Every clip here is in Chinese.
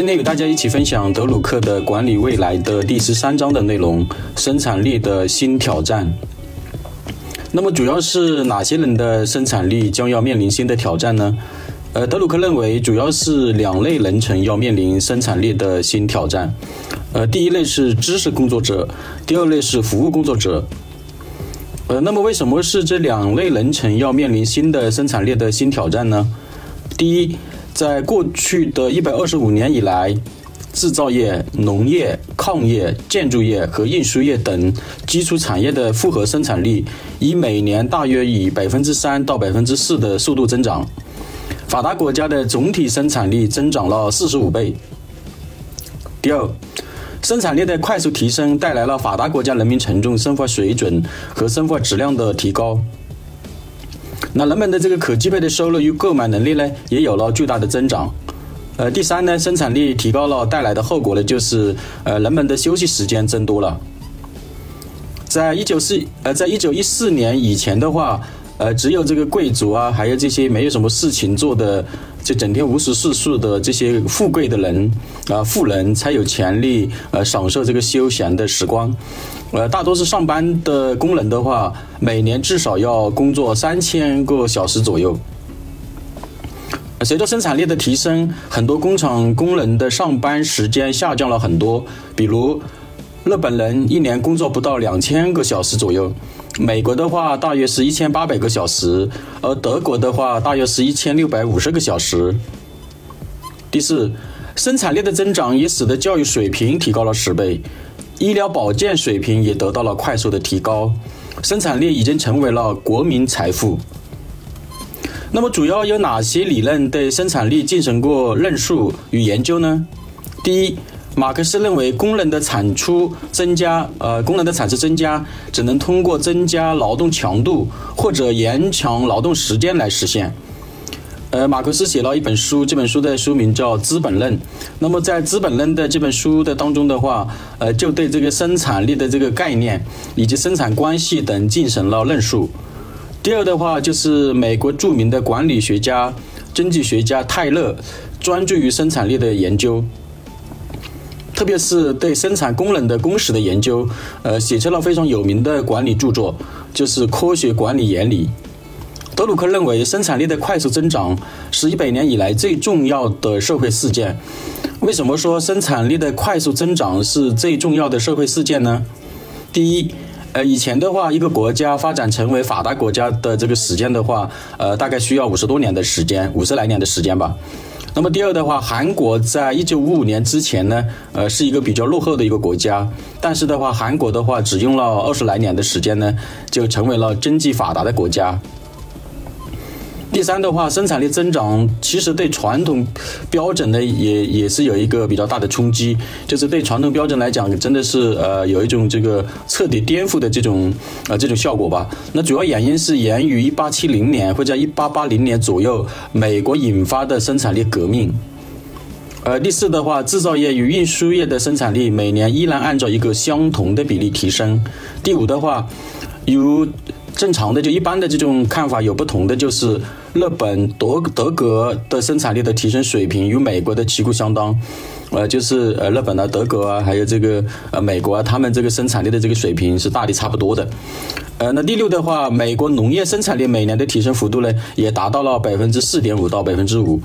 今天与大家一起分享德鲁克的管理未来的第十三章的内容：生产力的新挑战。那么主要是哪些人的生产力将要面临新的挑战呢？呃，德鲁克认为主要是两类人群要面临生产力的新挑战。呃，第一类是知识工作者，第二类是服务工作者。呃，那么为什么是这两类人群要面临新的生产力的新挑战呢？第一，在过去的一百二十五年以来，制造业、农业、矿业、建筑业和运输业等基础产业的复合生产力，以每年大约以百分之三到百分之四的速度增长。发达国家的总体生产力增长了四十五倍。第二，生产力的快速提升带来了发达国家人民群众生活水准和生活质量的提高。那人们的这个可支配的收入与购买能力呢，也有了巨大的增长。呃，第三呢，生产力提高了带来的后果呢，就是呃人们的休息时间增多了。在一九四呃，在一九一四年以前的话。呃，只有这个贵族啊，还有这些没有什么事情做的，就整天无所事事的这些富贵的人啊，富人才有权利呃享受这个休闲的时光。呃，大多数上班的工人的话，每年至少要工作三千个小时左右。随着生产力的提升，很多工厂工人的上班时间下降了很多，比如日本人一年工作不到两千个小时左右。美国的话大约是一千八百个小时，而德国的话大约是一千六百五十个小时。第四，生产力的增长也使得教育水平提高了十倍，医疗保健水平也得到了快速的提高，生产力已经成为了国民财富。那么，主要有哪些理论对生产力进行过论述与研究呢？第一。马克思认为，工人的产出增加，呃，工人的产出增加只能通过增加劳动强度或者延长劳动时间来实现。呃，马克思写了一本书，这本书的书名叫《资本论》。那么，在《资本论》的这本书的当中的话，呃，就对这个生产力的这个概念以及生产关系等进行了论述。第二的话，就是美国著名的管理学家、经济学家泰勒，专注于生产力的研究。特别是对生产工人的工时的研究，呃，写出了非常有名的管理著作，就是《科学管理原理》。德鲁克认为，生产力的快速增长是一百年以来最重要的社会事件。为什么说生产力的快速增长是最重要的社会事件呢？第一，呃，以前的话，一个国家发展成为发达国家的这个时间的话，呃，大概需要五十多年的时间，五十来年的时间吧。那么第二的话，韩国在一九五五年之前呢，呃，是一个比较落后的一个国家。但是的话，韩国的话只用了二十来年的时间呢，就成为了经济发达的国家。第三的话，生产力增长其实对传统标准呢，也也是有一个比较大的冲击，就是对传统标准来讲，真的是呃有一种这个彻底颠覆的这种呃这种效果吧。那主要原因是源于一八七零年或者一八八零年左右美国引发的生产力革命。呃，第四的话，制造业与运输业的生产力每年依然按照一个相同的比例提升。第五的话，有。正常的就一般的这种看法有不同的，就是日本、德德国的生产力的提升水平与美国的旗鼓相当，呃，就是呃日本啊、德国啊，还有这个呃美国啊，他们这个生产力的这个水平是大体差不多的。呃，那第六的话，美国农业生产力每年的提升幅度呢，也达到了百分之四点五到百分之五。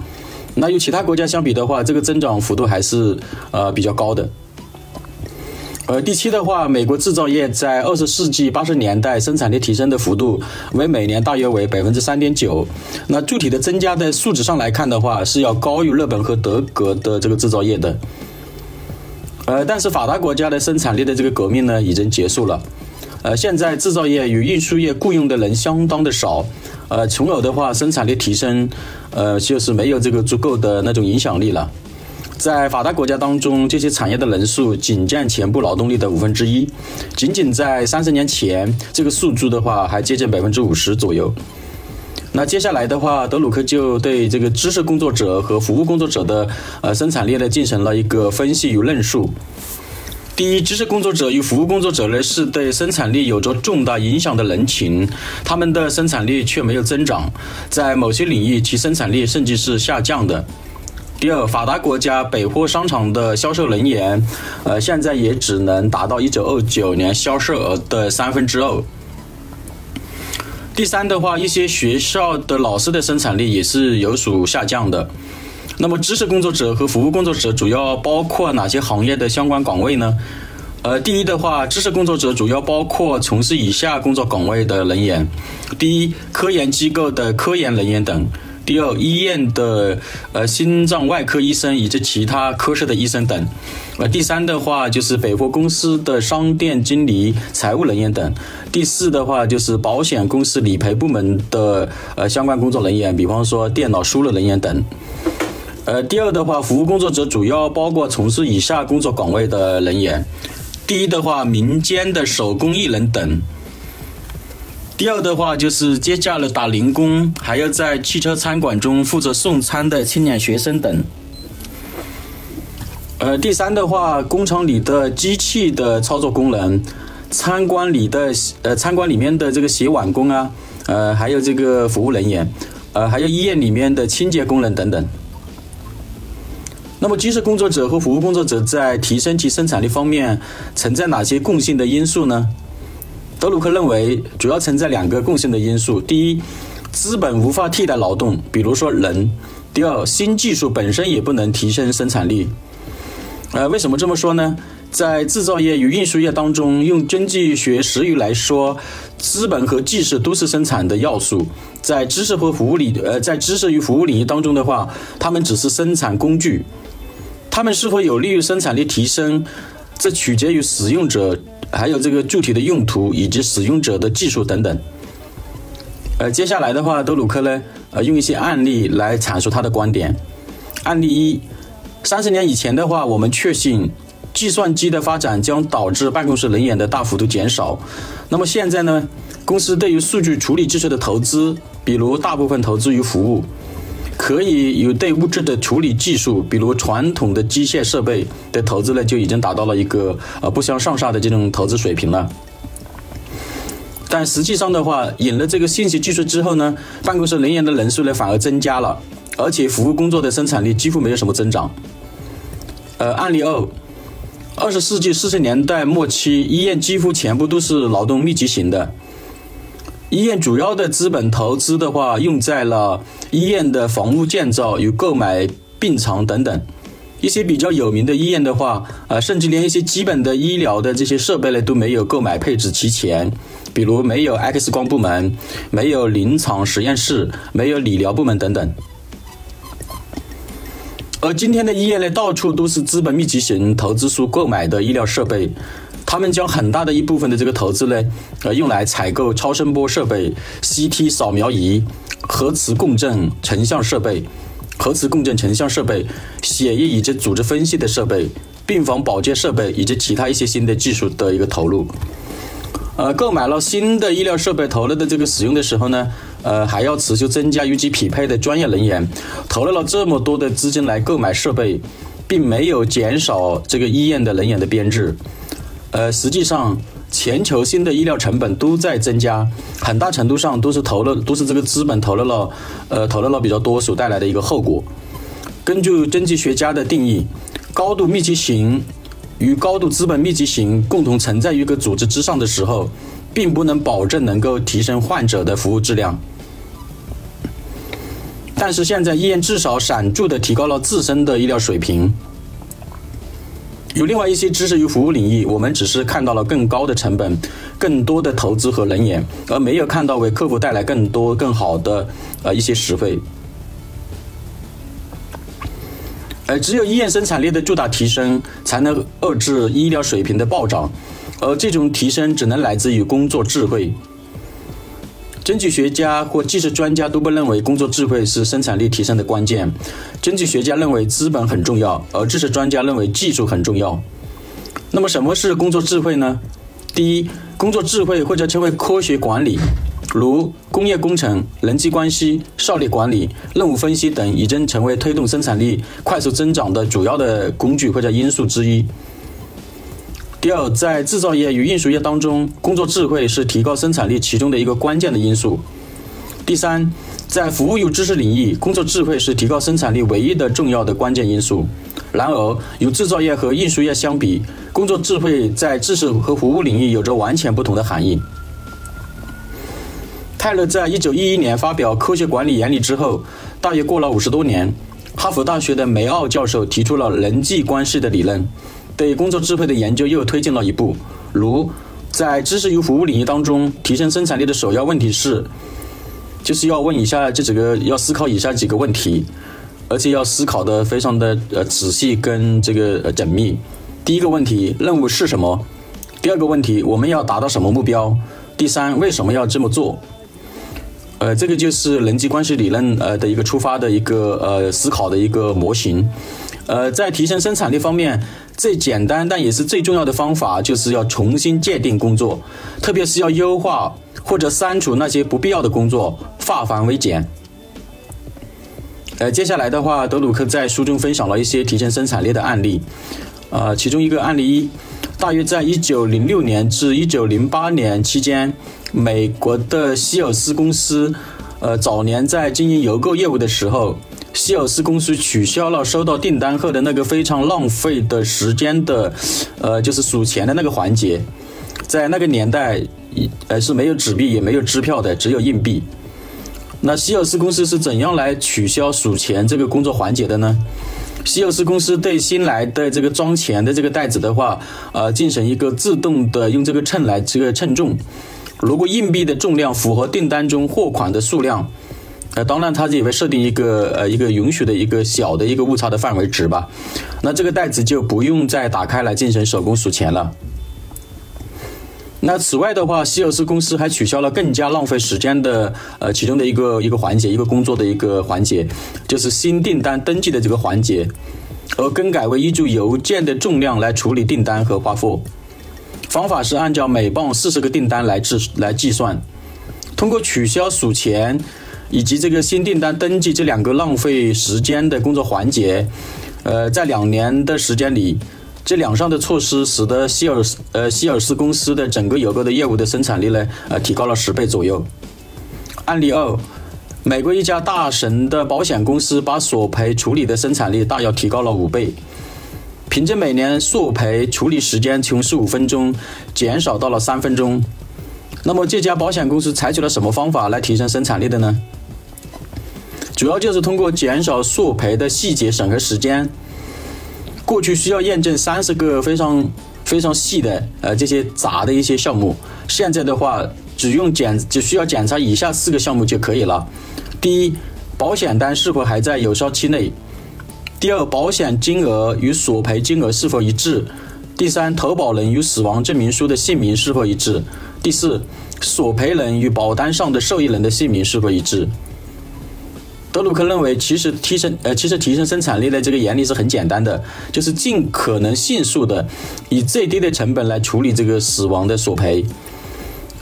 那与其他国家相比的话，这个增长幅度还是呃比较高的。呃，第七的话，美国制造业在二十世纪八十年代生产力提升的幅度为每年大约为百分之三点九。那具体的增加在数值上来看的话，是要高于日本和德国的这个制造业的。呃，但是发达国家的生产力的这个革命呢，已经结束了。呃，现在制造业与运输业雇佣的人相当的少。呃，从而的话，生产力提升，呃，就是没有这个足够的那种影响力了。在发达国家当中，这些产业的人数仅占全部劳动力的五分之一。仅仅在三十年前，这个数据的话还接近百分之五十左右。那接下来的话，德鲁克就对这个知识工作者和服务工作者的呃生产力呢进行了一个分析与论述。第一，知识工作者与服务工作者呢是对生产力有着重大影响的人群，他们的生产力却没有增长，在某些领域其生产力甚至是下降的。第二，发达国家百货商场的销售人员，呃，现在也只能达到一九二九年销售额的三分之二。第三的话，一些学校的老师的生产力也是有所下降的。那么，知识工作者和服务工作者主要包括哪些行业的相关岗位呢？呃，第一的话，知识工作者主要包括从事以下工作岗位的人员：第一，科研机构的科研人员等。第二，医院的呃心脏外科医生以及其他科室的医生等，呃，第三的话就是百货公司的商店经理、财务人员等。第四的话就是保险公司理赔部门的呃相关工作人员，比方说电脑输入人员等。呃，第二的话，服务工作者主要包括从事以下工作岗位的人员：第一的话，民间的手工艺人等。第二的话就是接驾的打零工，还要在汽车餐馆中负责送餐的青年学生等。呃，第三的话，工厂里的机器的操作工人，餐馆里的呃餐馆里面的这个洗碗工啊，呃，还有这个服务人员，呃，还有医院里面的清洁工人等等。那么，知识工作者和服务工作者在提升其生产力方面存在哪些共性的因素呢？德鲁克认为，主要存在两个共性的因素：第一，资本无法替代劳动，比如说人；第二，新技术本身也不能提升生产力。呃，为什么这么说呢？在制造业与运输业当中，用经济学实语来说，资本和技术都是生产的要素。在知识和服务领，呃，在知识与服务领域当中的话，它们只是生产工具。它们是否有利于生产力提升，这取决于使用者。还有这个具体的用途以及使用者的技术等等。呃，接下来的话，德鲁克呢，呃，用一些案例来阐述他的观点。案例一：三十年以前的话，我们确信计算机的发展将导致办公室人员的大幅度减少。那么现在呢，公司对于数据处理技术的投资，比如大部分投资于服务。可以有对物质的处理技术，比如传统的机械设备的投资呢，就已经达到了一个呃不相上下的这种投资水平了。但实际上的话，引了这个信息技术之后呢，办公室人员的人数呢反而增加了，而且服务工作的生产力几乎没有什么增长。呃，案例二，二十世纪四十年代末期，医院几乎全部都是劳动密集型的。医院主要的资本投资的话，用在了医院的房屋建造与购买病床等等。一些比较有名的医院的话，呃，甚至连一些基本的医疗的这些设备呢都没有购买配置齐全，比如没有 X 光部门，没有临床实验室，没有理疗部门等等。而今天的医院呢，到处都是资本密集型投资所购买的医疗设备。他们将很大的一部分的这个投资呢，呃，用来采购超声波设备、CT 扫描仪、核磁共振成像设备、核磁共振成像设备、血液以及组织分析的设备、病房保健设备以及其他一些新的技术的一个投入。呃，购买了新的医疗设备投入的这个使用的时候呢，呃，还要持续增加与其匹配的专业人员，投入了这么多的资金来购买设备，并没有减少这个医院的人员的编制。呃，实际上，全球性的医疗成本都在增加，很大程度上都是投了，都是这个资本投入了，呃，投入了比较多所带来的一个后果。根据经济学家的定义，高度密集型与高度资本密集型共同存在于一个组织之上的时候，并不能保证能够提升患者的服务质量。但是现在医院至少显著的提高了自身的医疗水平。有另外一些知识与服务领域，我们只是看到了更高的成本、更多的投资和人员，而没有看到为客户带来更多、更好的呃一些实惠。而只有医院生产力的巨大提升，才能遏制医疗水平的暴涨，而这种提升只能来自于工作智慧。经济学家或技术专家都不认为工作智慧是生产力提升的关键。经济学家认为资本很重要，而知识专家认为技术很重要。那么，什么是工作智慧呢？第一，工作智慧或者称为科学管理，如工业工程、人际关系、效率管理、任务分析等，已经成为推动生产力快速增长的主要的工具或者因素之一。第二，在制造业与运输业当中，工作智慧是提高生产力其中的一个关键的因素。第三，在服务与知识领域，工作智慧是提高生产力唯一的重要的关键因素。然而，与制造业和运输业相比，工作智慧在知识和服务领域有着完全不同的含义。泰勒在一九一一年发表《科学管理原理》之后，大约过了五十多年，哈佛大学的梅奥教授提出了人际关系的理论，对工作智慧的研究又推进了一步。如在知识与服务领域当中，提升生产力的首要问题是，就是要问以下这几个，要思考以下几个问题，而且要思考的非常的呃仔细跟这个呃缜密。第一个问题，任务是什么？第二个问题，我们要达到什么目标？第三，为什么要这么做？呃，这个就是人际关系理论呃的一个出发的一个呃思考的一个模型。呃，在提升生产力方面，最简单但也是最重要的方法，就是要重新界定工作，特别是要优化或者删除那些不必要的工作，化繁为简。呃，接下来的话，德鲁克在书中分享了一些提升生产力的案例。呃，其中一个案例一，大约在一九零六年至一九零八年期间。美国的希尔斯公司，呃，早年在经营邮购业务的时候，希尔斯公司取消了收到订单后的那个非常浪费的时间的，呃，就是数钱的那个环节。在那个年代，呃，是没有纸币也没有支票的，只有硬币。那希尔斯公司是怎样来取消数钱这个工作环节的呢？希尔斯公司对新来的这个装钱的这个袋子的话，呃，进行一个自动的用这个秤来这个称重。如果硬币的重量符合订单中货款的数量，呃，当然它也会设定一个呃一个允许的一个小的一个误差的范围值吧。那这个袋子就不用再打开来进行手工数钱了。那此外的话，希尔斯公司还取消了更加浪费时间的呃其中的一个一个环节，一个工作的一个环节，就是新订单登记的这个环节，而更改为依据邮件的重量来处理订单和发货。方法是按照每磅四十个订单来制来计算，通过取消数钱以及这个新订单登记这两个浪费时间的工作环节，呃，在两年的时间里，这两项的措施使得希尔斯呃希尔斯公司的整个邮购的业务的生产力呢，呃，提高了十倍左右。案例二，美国一家大神的保险公司把索赔处理的生产力大要提高了五倍。凭借每年索赔处理时间从十五分钟减少到了三分钟，那么这家保险公司采取了什么方法来提升生产力的呢？主要就是通过减少索赔的细节审核时间。过去需要验证三十个非常非常细的呃这些杂的一些项目，现在的话只用检只需要检查以下四个项目就可以了。第一，保险单是否还在有效期内。第二，保险金额与索赔金额是否一致？第三，投保人与死亡证明书的姓名是否一致？第四，索赔人与保单上的受益人的姓名是否一致？德鲁克认为，其实提升呃，其实提升生产力的这个原理是很简单的，就是尽可能迅速的以最低的成本来处理这个死亡的索赔。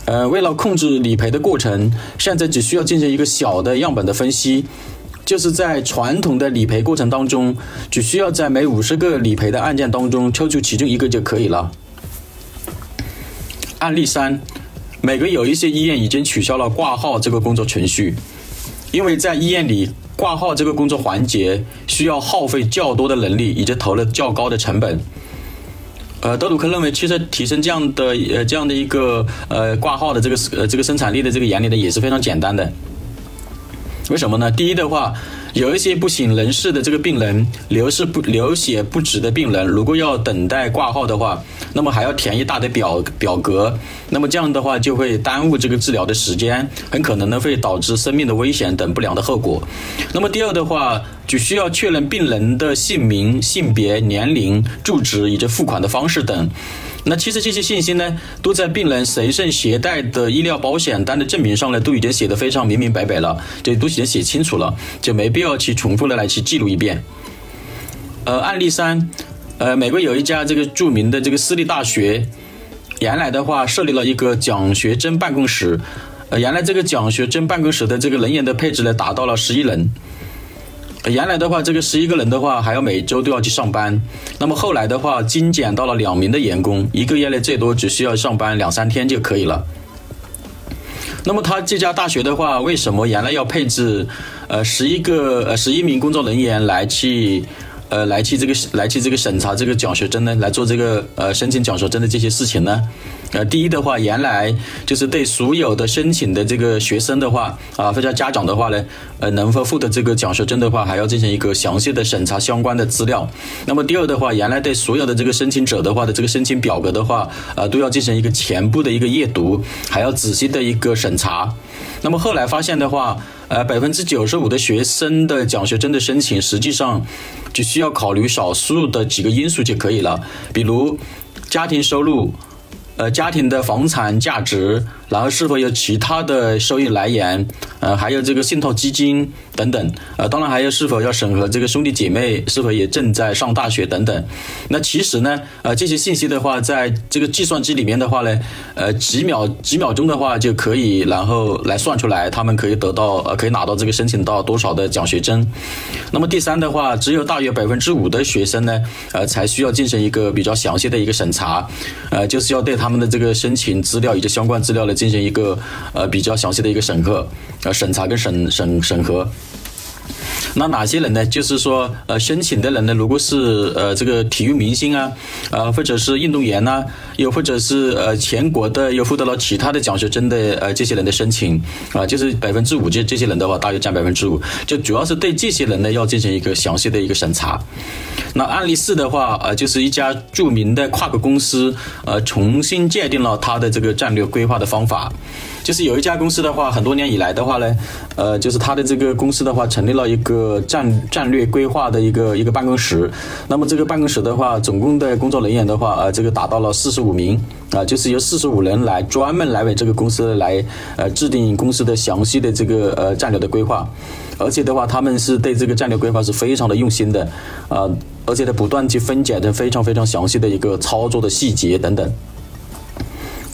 呃，为了控制理赔的过程，现在只需要进行一个小的样本的分析。就是在传统的理赔过程当中，只需要在每五十个理赔的案件当中抽出其中一个就可以了。案例三，美国有一些医院已经取消了挂号这个工作程序，因为在医院里挂号这个工作环节需要耗费较多的能力，以及投了较高的成本。呃，德鲁克认为，其实提升这样的呃这样的一个呃挂号的这个呃这个生产力的这个原理呢，也是非常简单的。为什么呢？第一的话，有一些不省人事的这个病人，流是不流血不止的病人，如果要等待挂号的话，那么还要填一大堆表表格，那么这样的话就会耽误这个治疗的时间，很可能呢会导致生命的危险等不良的后果。那么第二的话，只需要确认病人的姓名、性别、年龄、住址以及付款的方式等。那其实这些信息呢，都在病人随身携带的医疗保险单的证明上呢，都已经写得非常明明白白了，这都已经写清楚了，就没必要去重复的来去记录一遍。呃，案例三，呃，美国有一家这个著名的这个私立大学，原来的话设立了一个奖学金办公室，呃，原来这个奖学金办公室的这个人员的配置呢，达到了十一人。原来的话，这个十一个人的话，还要每周都要去上班。那么后来的话，精简到了两名的员工，一个月内最多只需要上班两三天就可以了。那么他这家大学的话，为什么原来要配置呃十一个呃十一名工作人员来去？呃，来去这个来去这个审查这个奖学金呢，来做这个呃申请奖学金的这些事情呢？呃，第一的话，原来就是对所有的申请的这个学生的话啊，或者家长的话呢，呃，能否获得这个奖学金的话，还要进行一个详细的审查相关的资料。那么第二的话，原来对所有的这个申请者的话的这个申请表格的话，呃，都要进行一个全部的一个阅读，还要仔细的一个审查。那么后来发现的话，呃，百分之九十五的学生的奖学金的申请，实际上只需要考虑少数的几个因素就可以了，比如家庭收入。呃，家庭的房产价值，然后是否有其他的收益来源，呃，还有这个信托基金等等，呃，当然还有是否要审核这个兄弟姐妹是否也正在上大学等等。那其实呢，呃，这些信息的话，在这个计算机里面的话呢，呃，几秒几秒钟的话就可以，然后来算出来，他们可以得到呃，可以拿到这个申请到多少的奖学金。那么第三的话，只有大约百分之五的学生呢，呃，才需要进行一个比较详细的一个审查，呃，就是要对。他们的这个申请资料以及相关资料的，进行一个呃比较详细的一个审核、呃审查跟审审审核。那哪些人呢？就是说，呃，申请的人呢，如果是呃这个体育明星啊，呃，或者是运动员呐，又或者是呃全国的又获得了其他的奖学金的呃这些人的申请啊，就是百分之五这这些人的话，大约占百分之五，就主要是对这些人呢要进行一个详细的一个审查。那案例四的话，呃，就是一家著名的跨国公司，呃，重新界定了它的这个战略规划的方法。就是有一家公司的话，很多年以来的话呢，呃，就是他的这个公司的话，成立了一个个战战略规划的一个一个办公室。那么这个办公室的话，总共的工作人员的话，呃，这个达到了四十五名，啊，就是由四十五人来专门来为这个公司来呃制定公司的详细的这个呃战略的规划。而且的话，他们是对这个战略规划是非常的用心的，啊，而且呢，不断去分解的非常非常详细的一个操作的细节等等。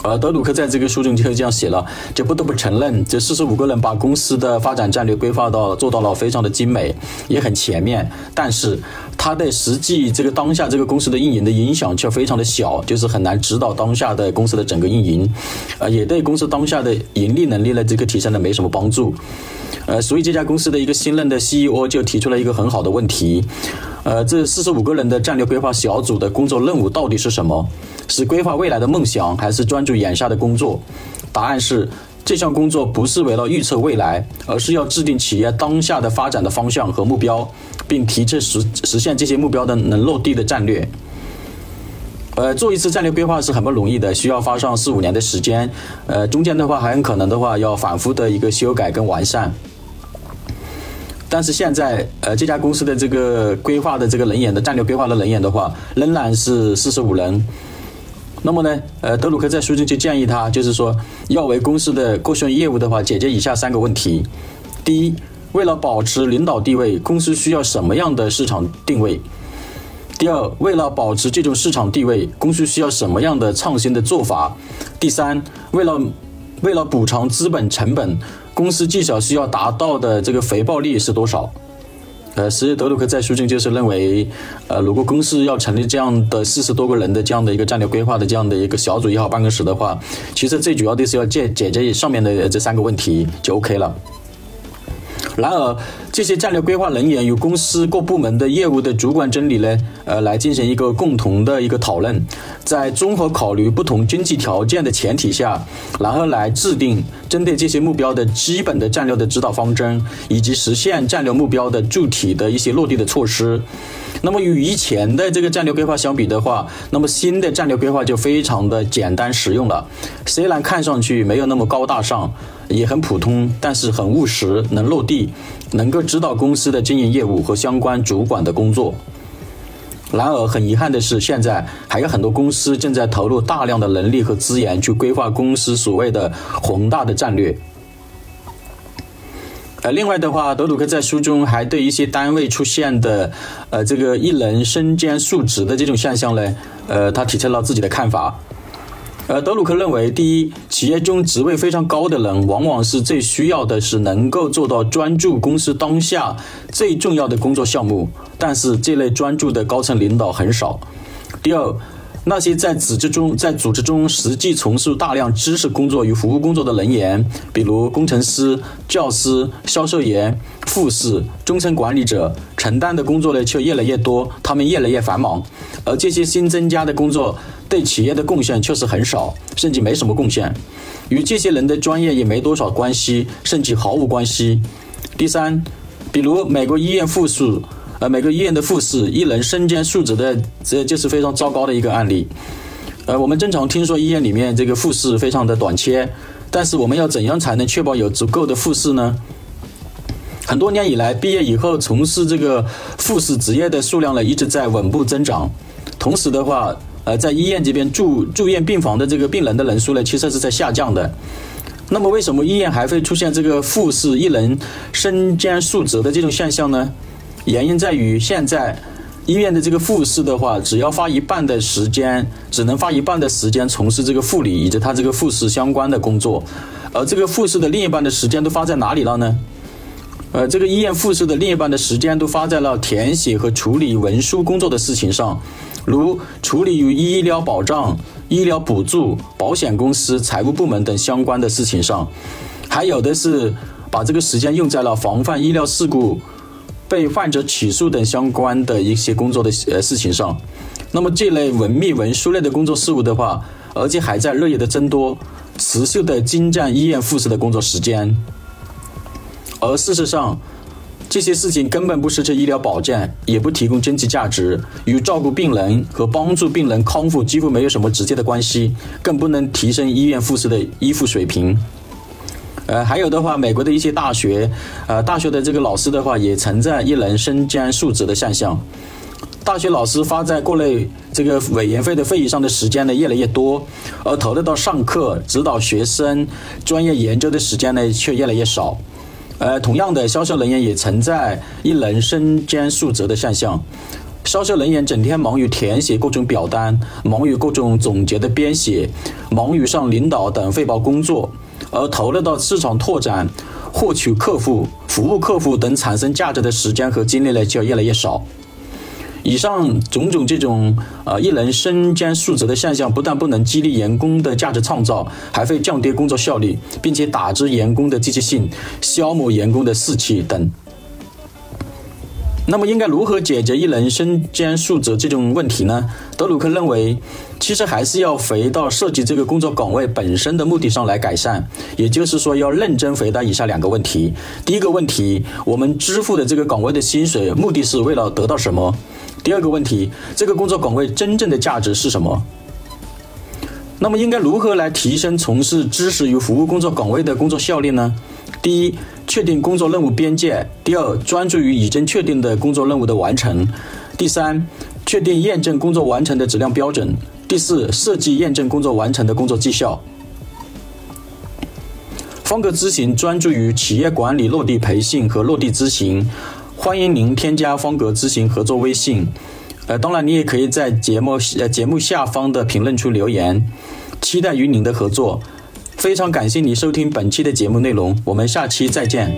而，德鲁克在这个书中就这样写了，就不得不承认，这四十五个人把公司的发展战略规划到做到了非常的精美，也很全面。但是，他对实际这个当下这个公司的运营的影响却非常的小，就是很难指导当下的公司的整个运营，呃，也对公司当下的盈利能力呢这个提升呢没什么帮助。呃，所以这家公司的一个新任的 CEO 就提出了一个很好的问题，呃，这四十五个人的战略规划小组的工作任务到底是什么？是规划未来的梦想，还是专注眼下的工作？答案是，这项工作不是为了预测未来，而是要制定企业当下的发展的方向和目标，并提出实实现这些目标的能落地的战略。呃，做一次战略规划是很不容易的，需要花上四五年的时间。呃，中间的话还很可能的话要反复的一个修改跟完善。但是现在，呃，这家公司的这个规划的这个人员的战略规划的人员的话，仍然是四十五人。那么呢，呃，德鲁克在书中就建议他，就是说，要为公司的各项业务的话，解决以下三个问题：第一，为了保持领导地位，公司需要什么样的市场定位？第二，为了保持这种市场地位，公司需要什么样的创新的做法？第三，为了为了补偿资本成本。公司至少需要达到的这个回报率是多少？呃，实际德鲁克在书中就是认为，呃，如果公司要成立这样的四十多个人的这样的一个战略规划的这样的一个小组也好办公室的话，其实最主要的是要解解决上面的这三个问题就 OK 了。然而，这些战略规划人员与公司各部门的业务的主管经理呢，呃，来进行一个共同的一个讨论，在综合考虑不同经济条件的前提下，然后来制定针对这些目标的基本的战略的指导方针，以及实现战略目标的具体的一些落地的措施。那么与以前的这个战略规划相比的话，那么新的战略规划就非常的简单实用了。虽然看上去没有那么高大上，也很普通，但是很务实，能落地，能够指导公司的经营业务和相关主管的工作。然而很遗憾的是，现在还有很多公司正在投入大量的能力和资源去规划公司所谓的宏大的战略。呃，另外的话，德鲁克在书中还对一些单位出现的，呃，这个一人身兼数职的这种现象呢，呃，他提出了自己的看法。呃，德鲁克认为，第一，企业中职位非常高的人，往往是最需要的是能够做到专注公司当下最重要的工作项目，但是这类专注的高层领导很少。第二，那些在组织中在组织中实际从事大量知识工作与服务工作的人员，比如工程师、教师、销售员、护士、中层管理者，承担的工作呢却越来越多，他们越来越繁忙，而这些新增加的工作对企业的贡献确实很少，甚至没什么贡献，与这些人的专业也没多少关系，甚至毫无关系。第三，比如美国医院护士。呃，每个医院的护士一人身兼数职的，这就是非常糟糕的一个案例。呃，我们经常听说医院里面这个护士非常的短缺，但是我们要怎样才能确保有足够的护士呢？很多年以来，毕业以后从事这个护士职业的数量呢一直在稳步增长。同时的话，呃，在医院这边住住院病房的这个病人的人数呢，其实是在下降的。那么，为什么医院还会出现这个护士一人身兼数职的这种现象呢？原因在于，现在医院的这个护士的话，只要花一半的时间，只能花一半的时间从事这个护理以及他这个护士相关的工作，而这个护士的另一半的时间都花在哪里了呢？呃，这个医院护士的另一半的时间都花在了填写和处理文书工作的事情上，如处理与医疗保障、医疗补助、保险公司、财务部门等相关的事情上，还有的是把这个时间用在了防范医疗事故。被患者起诉等相关的一些工作的呃事情上，那么这类文秘文书类的工作事务的话，而且还在日益的增多，持续的精占医院护士的工作时间。而事实上，这些事情根本不实施医疗保健，也不提供经济价值，与照顾病人和帮助病人康复几乎没有什么直接的关系，更不能提升医院护士的医护水平。呃，还有的话，美国的一些大学，呃，大学的这个老师的话，也存在一人身兼数职的现象。大学老师花在各类这个委员会的会议上的时间呢，越来越多，而投入到上课、指导学生、专业研究的时间呢，却越来越少。呃，同样的，销售人员也存在一人身兼数职的现象。销售人员整天忙于填写各种表单，忙于各种总结的编写，忙于上领导等汇报工作。而投入到市场拓展、获取客户、服务客户等产生价值的时间和精力呢，就越来越少。以上种种这种呃一人身兼数职的现象，不但不能激励员工的价值创造，还会降低工作效率，并且打击员工的积极性，消磨员工的士气等。那么应该如何解决一人身兼数职这种问题呢？德鲁克认为，其实还是要回到设计这个工作岗位本身的目的上来改善。也就是说，要认真回答以下两个问题：第一个问题，我们支付的这个岗位的薪水目的是为了得到什么？第二个问题，这个工作岗位真正的价值是什么？那么应该如何来提升从事知识与服务工作岗位的工作效率呢？第一，确定工作任务边界；第二，专注于已经确定的工作任务的完成；第三，确定验证工作完成的质量标准；第四，设计验证工作完成的工作绩效。方格咨询专注于企业管理落地培训和落地咨询，欢迎您添加方格咨询合作微信。呃，当然，你也可以在节目呃节目下方的评论区留言，期待与您的合作。非常感谢你收听本期的节目内容，我们下期再见。